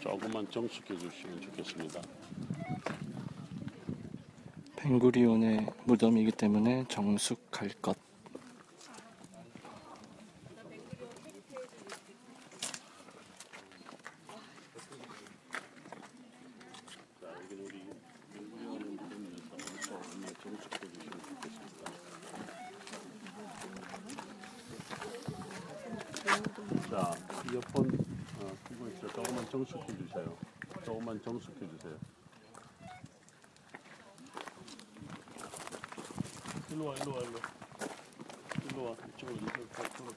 조금만 정숙해 주시면 좋겠습니다. 벵구리온의 무덤이기 때문에 정숙할 것. 자, 이어폰 어, 끼고 있어요. 조금만 정숙해 주세요. 조금만 정숙해 주세요. 일로 와, 일로 와, 일로. 일로 와, 이쪽으로, 이쪽으로.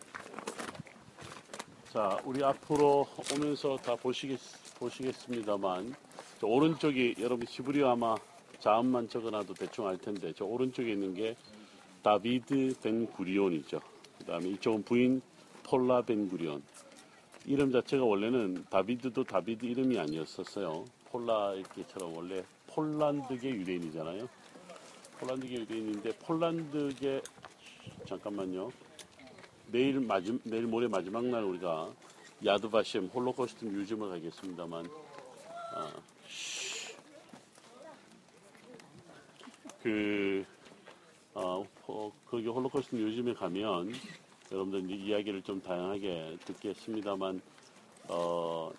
자, 우리 앞으로 오면서 다 보시겠, 보시겠습니다만, 저 오른쪽이 여러분 히브리어 아마 자음만 적어놔도 대충 알 텐데, 저 오른쪽에 있는 게 다비드 벤 구리온이죠. 그 다음에 이쪽은 부인 폴라 벤 구리온. 이름 자체가 원래는 다비드도 다비드 이름이 아니었었어요. 폴라 이렇게처럼 원래 폴란드계 유대인이잖아요. 폴란드계 유대인인데 폴란드계 잠깐만요. 내일 마지 내일 모레 마지막 날 우리가 야드바셈 홀로코스트 museum을 가겠습니다만 어, 그 어, 어, 거기 홀로코스트 museum에 가면 여러분들 이제 이야기를 좀 다양하게 듣겠습니다만 어,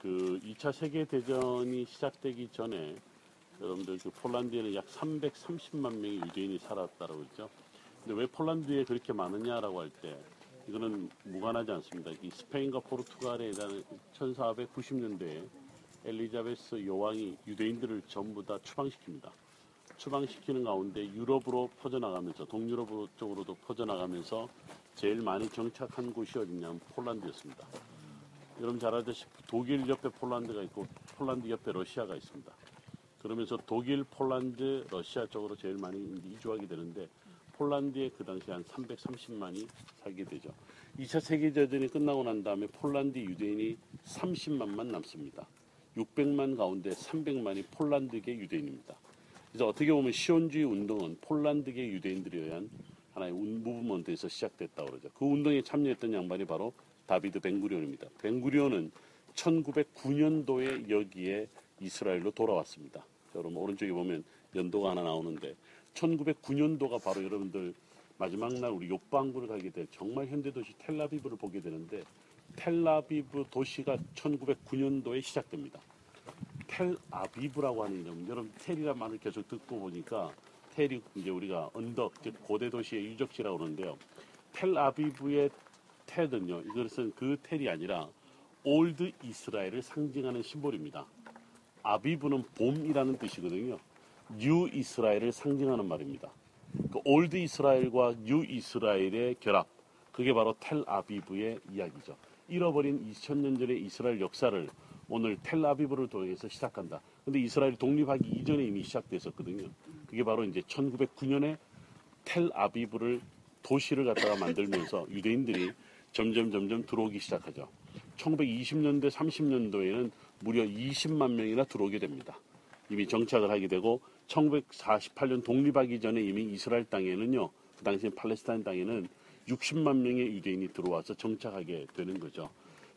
그 2차 세계 대전이 시작되기 전에 여러분들 그 폴란드에는 약 330만 명의 유대인이 살았다고 했죠. 근데 왜 폴란드에 그렇게 많으냐라고 할 때 이거는 무관하지 않습니다. 이 스페인과 포르투갈에 대한 1490년대에 엘리자베스 여왕이 유대인들을 전부 다 추방시킵니다. 추방시키는 가운데 유럽으로 퍼져나가면서 동유럽 쪽으로도 퍼져나가면서 제일 많이 정착한 곳이 어디냐면 폴란드였습니다. 여러분 잘 아시다시피 독일 옆에 폴란드가 있고 폴란드 옆에 러시아가 있습니다. 그러면서 독일, 폴란드, 러시아 쪽으로 제일 많이 이주하게 되는데 폴란드에 그 당시 한 330만이 살게 되죠. 2차 세계대전이 끝나고 난 다음에 폴란드 유대인이 30만만 남습니다. 600만 가운데 300만이 폴란드계 유대인입니다. 그래서 어떻게 보면 시온주의 운동은 폴란드계 유대인들에 의한 하나의 무브먼트에서 시작됐다고 그러죠. 그 운동에 참여했던 양반이 바로 다비드 벤구리온입니다. 벤구리온은 1909년도에 여기에 이스라엘로 돌아왔습니다. 여러분 오른쪽에 보면 연도가 하나 나오는데 1909년도가 바로 여러분들 마지막 날 우리 욕방구를 가게 될 정말 현대도시 텔라비브를 보게 되는데 텔라비브 도시가 1909년도에 시작됩니다. 텔아비브라고 하는 이름, 여러분 תל이란 말을 계속 듣고 보니까 תל이 이제 우리가 언덕, 즉 고대 도시의 유적지라고 그러는데요. 텔아비브의 תל은요, 이것은 그 תל이 아니라 old 이스라엘을 상징하는 symbol입니다. אביב는 봄이라는 뜻이거든요. new 이스라엘을 상징하는 말입니다. 그 old 이스라엘과 new 이스라엘의 결합, 그게 바로 텔 아비브의 이야기죠. 잃어버린 2000년 전의 이스라엘 역사를 오늘 텔 아비브를 통해서 시작한다. 근데 이스라엘이 독립하기 이전에 이미 시작됐었거든요. 그게 바로 이제 1909년에 텔 아비브를 도시를 갖다가 만들면서 유대인들이 점점 점점 들어오기 시작하죠. 1920년대, 30년도에는 무려 20만 명이나 들어오게 됩니다. 이미 정착을 하게 되고 1948년 독립하기 전에 이미 이스라엘 땅에는요. 그 당시 팔레스타인 땅에는 60만 명의 유대인이 들어와서 정착하게 되는 거죠.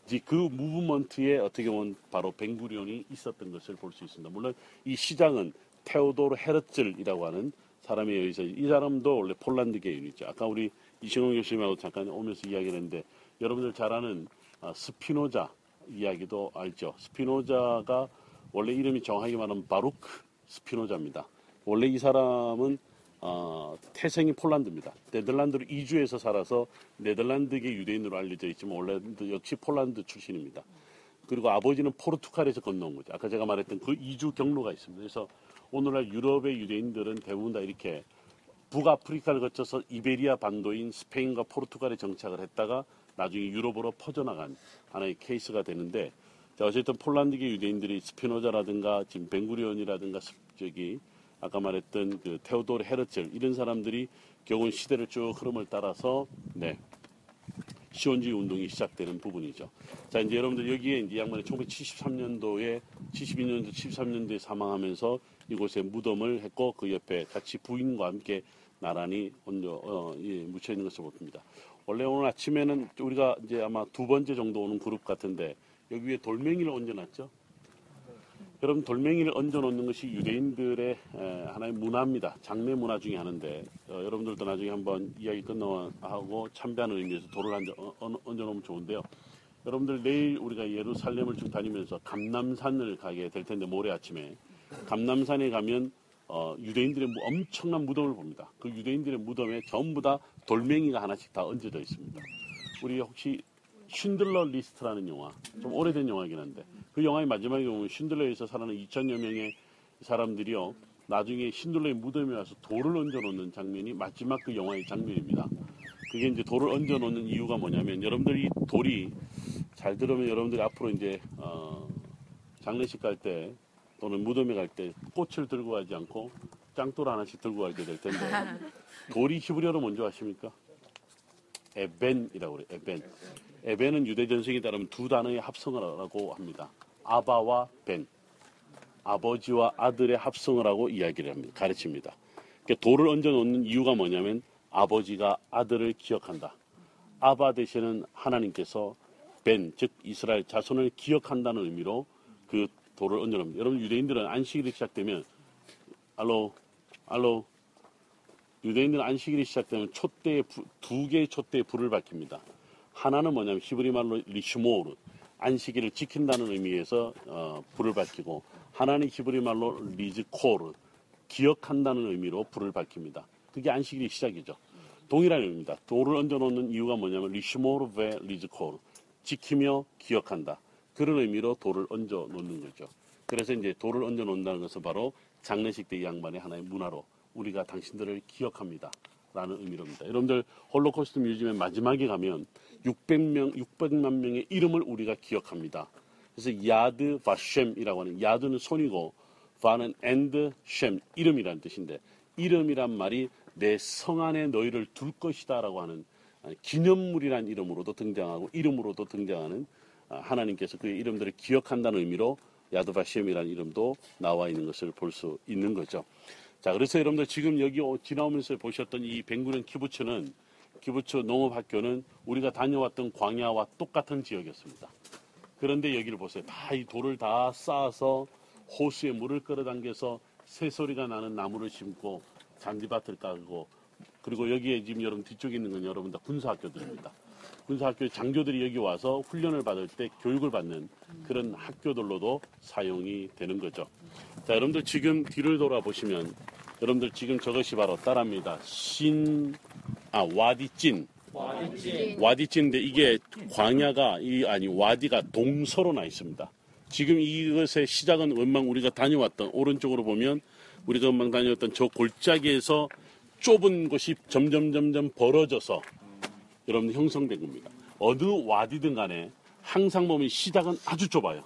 이제 그 무브먼트에 어떻게 보면 바로 벵구리온이 있었던 것을 볼 수 있습니다. 물론 이 시장은 테오도르 헤르츠이라고 하는 사람에 의해서 이 사람도 원래 폴란드계인이죠. 아까 우리 이신홍 교수님하고 잠깐 오면서 이야기를 했는데 여러분들 잘 아는 아, 스피노자 이야기도 알죠. 스피노자가 원래 이름이 정확하게 말하면 바루크 스피노자입니다. 원래 이 사람은 어, 태생이 폴란드입니다. 네덜란드로 이주해서 살아서 네덜란드계 유대인으로 알려져 있지만 원래 역시 폴란드 출신입니다. 그리고 아버지는 포르투갈에서 건너온 거죠. 아까 제가 말했던 그 이주 경로가 있습니다. 그래서 오늘날 유럽의 유대인들은 대부분 다 이렇게 북아프리카를 거쳐서 이베리아 반도인 스페인과 포르투갈에 정착을 했다가 나중에 유럽으로 퍼져나간 하나의 케이스가 되는데 자, 어쨌든 폴란드계 유대인들이 스피노자라든가 지금 벵구리온이라든가 저기 아까 말했던 그 테오도르 헤르첼 이런 사람들이 결국은 시대를 쭉 흐름을 따라서 네 시온주의 운동이 시작되는 부분이죠. 자 이제 여러분들 여기에 이제 양반이 1973년도에 72년도 73년도에 사망하면서 이곳에 무덤을 했고 그 옆에 같이 부인과 함께 나란히 얹어 어, 예, 묻혀 있는 것을 봅니다. 원래 오늘 아침에는 우리가 이제 아마 두 번째 정도 오는 그룹 같은데 여기 위에 돌멩이를 얹어놨죠. 여러분 돌멩이를 얹어놓는 것이 유대인들의 에, 하나의 문화입니다. 장례 문화 중에 하나인데 어, 여러분들도 나중에 한번 이야기 끝나고 참배하는 의미에서 돌을 어, 어, 얹어놓으면 좋은데요. 여러분들 내일 우리가 예루살렘을 쭉 다니면서 감남산을 가게 될 텐데 모레 아침에 감남산에 가면 어, 유대인들의 무- 엄청난 무덤을 봅니다. 그 유대인들의 무덤에 전부 다 돌멩이가 하나씩 다 얹어져 있습니다. 우리 혹시 쉰들러 리스트라는 영화 좀 오래된 영화이긴 한데 그 영화의 마지막에 보면 쉰들러에서 살아난 2천여 명의 사람들이요 나중에 쉰들러의 무덤에 와서 돌을 얹어 놓는 장면이 마지막 그 영화의 장면입니다. 그게 이제 돌을 얹어 놓는 이유가 뭐냐면 여러분들이 돌이 잘 들으면 여러분들이 앞으로 이제 어, 장례식 갈 때 또는 무덤에 갈 때 꽃을 들고 가지 않고 짱돌 하나씩 들고 가게 될 텐데 돌이 히브리어로 뭔지 아십니까? 에벤이라고 그래요. 에벤. 에벤은 유대 전승에 따르면 두 단어의 합성어라고 합니다. 아바와 벤. 아버지와 아들의 합성을 하고 이야기를 합니다. 가르칩니다. 그러니까 돌을 얹어 놓는 이유가 뭐냐면 아버지가 아들을 기억한다. 아바 대신은 하나님께서 벤, 즉 이스라엘 자손을 기억한다는 의미로 그 돌을 얹어 놓습니다. 여러분 유대인들은 안식일이 시작되면 알로 알로 유대인들은 안식일이 시작되면 촛대에 부- 두 개의 촛대에 불을 밝힙니다. 하나는 뭐냐면 히브리 말로 לשמור 안식일을 지킨다는 의미에서 어, 불을 밝히고 하나는 히브리 말로 לזכור 기억한다는 의미로 불을 밝힙니다. 그게 안식일의 시작이죠. 동일한 의미입니다. 돌을 얹어 놓는 이유가 뭐냐면 לשמור ולזכור 지키며 기억한다. 그런 의미로 돌을 얹어 놓는 거죠. 그래서 이제 돌을 얹어 놓는다는 것은 바로 장례식 때이 양반의 하나의 문화로 우리가 당신들을 기억합니다. 라는 의미로입니다. 여러분들 홀로코스트 museum의 마지막에 가면 600명, 600만 명의 이름을 우리가 기억합니다. 그래서 야드 바셈이라고 하는 יד는 손이고 ו는 and שם 이름이라는 뜻인데 이름이란 말이 내 성 안에 너희를 둘 것이다라고 하는 기념물이란 이름으로도 등장하고 이름으로도 등장하는 아, 하나님께서 그의 이름들을 기억한다는 의미로 야드바셴이라는 이름도 나와 있는 것을 볼 수 있는 거죠. 자, 그래서 여러분들 지금 여기 오- 지나오면서 보셨던 이 벵구른 키부츠는 키부츠 농업학교는 우리가 다녀왔던 광야와 똑같은 지역이었습니다. 그런데 여기를 보세요. 다 이 돌을 다 쌓아서 호수에 물을 끌어당겨서 새소리가 나는 나무를 심고 잔디밭을 깔고 그리고 여기에 지금 여러분 뒤쪽에 있는 건 여러분 다 군사학교들입니다. 군사학교 장교들이 여기 와서 훈련을 받을 때 교육을 받는 그런 학교들로도 사용이 되는 거죠. 자, 여러분들 지금 뒤를 돌아보시면 여러분들 지금 저것이 바로 따라합니다. 신, 아, 와디찐. 와디찐인데 이게 광야가, 이, 아니, 와디가 동서로 나 있습니다. 지금 이것의 시작은 원망 우리가 다녀왔던, 오른쪽으로 보면 우리가 원망 다녀왔던 저 골짜기에서 좁은 곳이 점점 점점 벌어져서 여러분 형성된 겁니다. 어느 와디든 간에 항상 보면 시작은 아주 좁아요.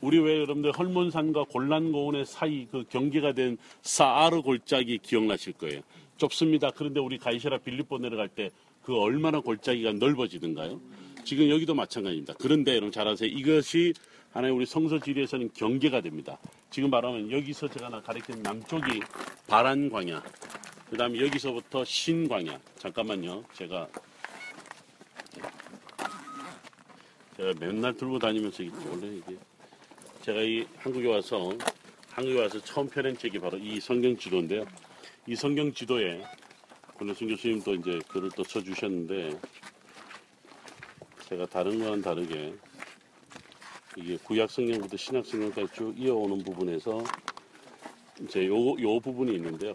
우리 왜 여러분들 헐몬산과 골란고원의 사이 그 경계가 된 사아르 골짜기 기억나실 거예요. 좁습니다. 그런데 우리 가이시라 빌립보 내려갈 때 그 얼마나 골짜기가 넓어지던가요? 지금 여기도 마찬가지입니다. 그런데 여러분 잘 아세요. 이것이 하나의 우리 성서 지리에서는 경계가 됩니다. 지금 말하면 여기서 제가 나 가리킨 남쪽이 바란 광야, 그 다음에 여기서부터 신 광야. 잠깐만요. 제가 제가 맨날 들고 다니면서 이게 원래 이게 제가 이 한국에 와서 한국에 와서 처음 펴낸 책이 바로 이 성경 지도인데요. 이 성경 지도에 권혜순 교수님도 이제 글을 또 써주셨는데 제가 다른 거와는 다르게 이게 구약 성경부터 신약 성경까지 쭉 이어오는 부분에서 이제 요, 요 부분이 있는데요.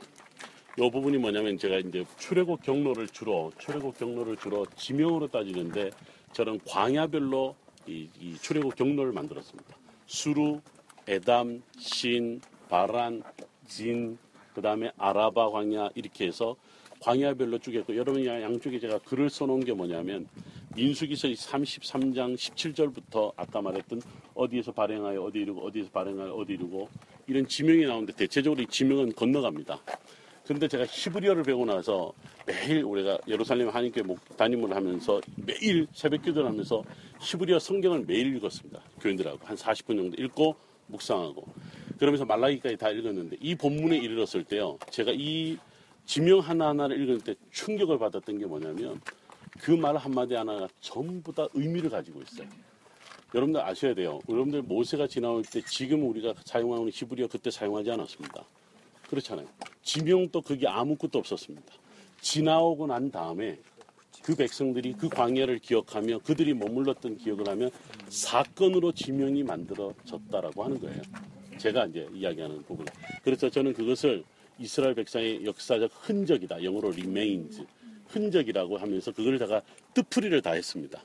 요 부분이 뭐냐면 제가 이제 출애굽 경로를 주로 출애굽 경로를 주로 지명으로 따지는데 저는 광야별로 이, 이 출애굽 경로를 만들었습니다. 수루, 에담, 신, 바란, 진, 그 다음에 아라바 광야 이렇게 해서 광야별로 쪼개고 여러분이 양쪽에 제가 글을 써놓은 게 뭐냐면 민수기서 33장 17절부터 아까 말했던 어디에서 발행하여 어디 이루고 어디에서 발행하여 어디 이루고 이런 지명이 나오는데 대체적으로 이 지명은 건너갑니다. 근데 제가 히브리어를 배우고 나서 매일 우리가 예루살렘 한인교회 목 담임을 하면서 매일 새벽 기도를 하면서 히브리어 성경을 매일 읽었습니다. 교인들하고 한 40분 정도 읽고 묵상하고 그러면서 말라기까지 다 읽었는데 이 본문에 이르렀을 때요. 제가 이 지명 하나하나를 읽을 때 충격을 받았던 게 뭐냐면 그 말 한마디 하나가 전부 다 의미를 가지고 있어요. 여러분들 아셔야 돼요. 여러분들 모세가 지나올 때 지금 우리가 사용하는 히브리어 그때 사용하지 않았습니다. 그렇잖아요. 지명도 그게 아무것도 없었습니다. 지나오고 난 다음에 그 백성들이 그 광야를 기억하며 그들이 머물렀던 기억을 하며 사건으로 지명이 만들어졌다라고 하는 거예요. 제가 이제 이야기하는 부분. 그래서 저는 그것을 이스라엘 백성의 역사적 흔적이다. 영어로 remains. 흔적이라고 하면서 그걸 제가 뜻풀이를 다 했습니다.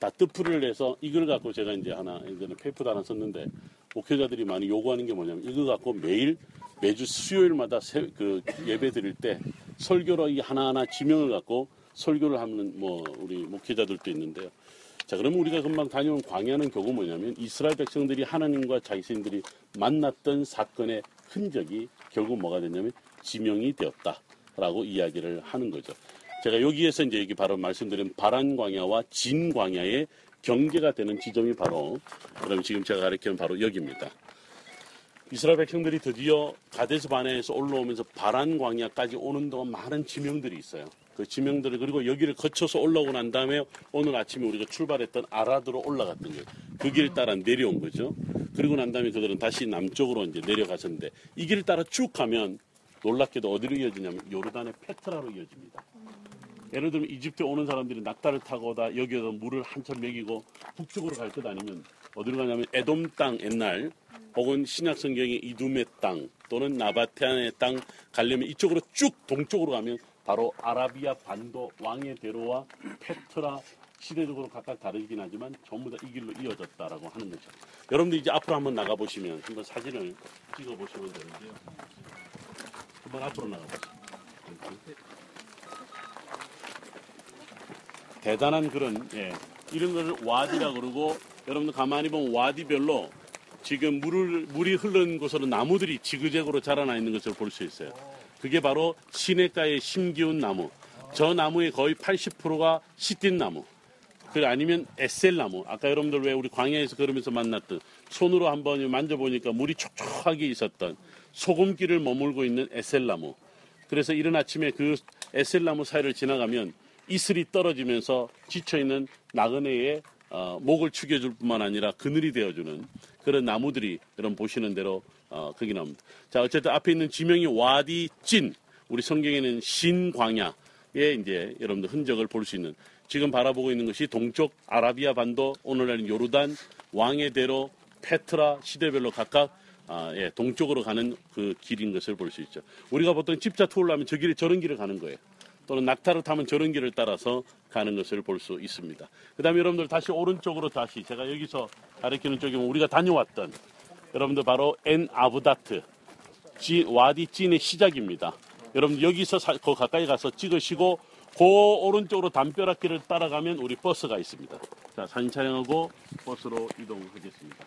다 뜻풀이를 해서 이걸 갖고 제가 이제 하나, 이제는 페이퍼도 하나 썼는데 목회자들이 많이 요구하는 게 뭐냐면 이거 갖고 매일 매주 수요일마다 세- 그 예배 드릴 때 설교로 이 하나하나 지명을 갖고 설교를 하는 뭐 우리 목회자들도 있는데요. 자, 그러면 우리가 금방 다녀온 광야는 결국 뭐냐면 이스라엘 백성들이 하나님과 자신들이 만났던 사건의 흔적이 결국 뭐가 됐냐면 지명이 되었다라고 이야기를 하는 거죠. 제가 여기에서 이제 여기 바로 말씀드린 바란 광야와 진 광야의 경계가 되는 지점이 바로 그럼 지금 제가 가리키는 바로 여기입니다. 이스라엘 백성들이 드디어 가데스 바네에서 올라오면서 바란 광야까지 오는 동안 많은 지명들이 있어요. 그 지명들을 그리고 여기를 거쳐서 올라오고 난 다음에 오늘 아침에 우리가 출발했던 아라드로 올라갔던 거예요. 그길 따라 내려온 거죠. 그리고 난 다음에 그들은 다시 남쪽으로 이제 내려가셨는데 이 길을 따라 쭉 가면 놀랍게도 어디로 이어지냐면 요르단의 페트라로 이어집니다. 예를 들면 이집트에 오는 사람들이 낙타를 타고 오다 여기에서 물을 한참 먹이고 북쪽으로 갈 것 아니면 어디로 가냐면 에돔 땅 옛날 혹은 신약 성경의 이둠의 땅 또는 나바테안의 땅 가려면 이쪽으로 쭉 동쪽으로 가면 바로 아라비아 반도 왕의 대로와 페트라 시대적으로 각각 다르긴 하지만 전부 다 이 길로 이어졌다라고 하는 거죠. 여러분들 이제 앞으로 한번 나가 보시면 한번 사진을 찍어 보시면 되는데요. 한번 앞으로 나가 보세요. 대단한 그런 예, 이런 거를 와디라 그러고 여러분들 가만히 보면 와디별로 지금 물을 물이 흐르는 곳으로 나무들이 지그재그로 자라나 있는 것을 볼 수 있어요. 그게 바로 시냇가에 심기운 나무. 저 나무의 거의 80%가 시띤 나무. 그 아니면 에셀 나무. 아까 여러분들 왜 우리 광야에서 걸으면서 만났던 손으로 한번 만져보니까 물이 촉촉하게 있었던 소금기를 머물고 있는 에셀 나무. 그래서 이른 아침에 그 에셀 나무 사이를 지나가면 이슬이 떨어지면서 지쳐 있는 나그네의 어, 목을 축여줄 뿐만 아니라 그늘이 되어주는 그런 나무들이 여러분 보시는 대로 어, 거기 나옵니다. 자 어쨌든 앞에 있는 지명이 와디 찐 우리 성경에는 신광야의 이제 여러분들 흔적을 볼 수 있는 지금 바라보고 있는 것이 동쪽 아라비아 반도 오늘날은 요르단 왕의 대로 페트라 시대별로 각각 아, 예, 동쪽으로 가는 그 길인 것을 볼 수 있죠. 우리가 보통 집자 투어를 하면 저 길에 저런 길을 가는 거예요. 또는 낙타를 타면 저런 길을 따라서 가는 것을 볼 수 있습니다. 그 다음에 여러분들 다시 오른쪽으로 다시 제가 여기서 가리키는 쪽이 면 우리가 다녀왔던 여러분들 바로 엔 아부다트 지, 와디 찐의 시작입니다. 여러분 여기서 사, 그 가까이 가서 찍으시고 그 오른쪽으로 담벼락길을 따라가면 우리 버스가 있습니다. 자 사진 촬영하고 버스로 이동하겠습니다.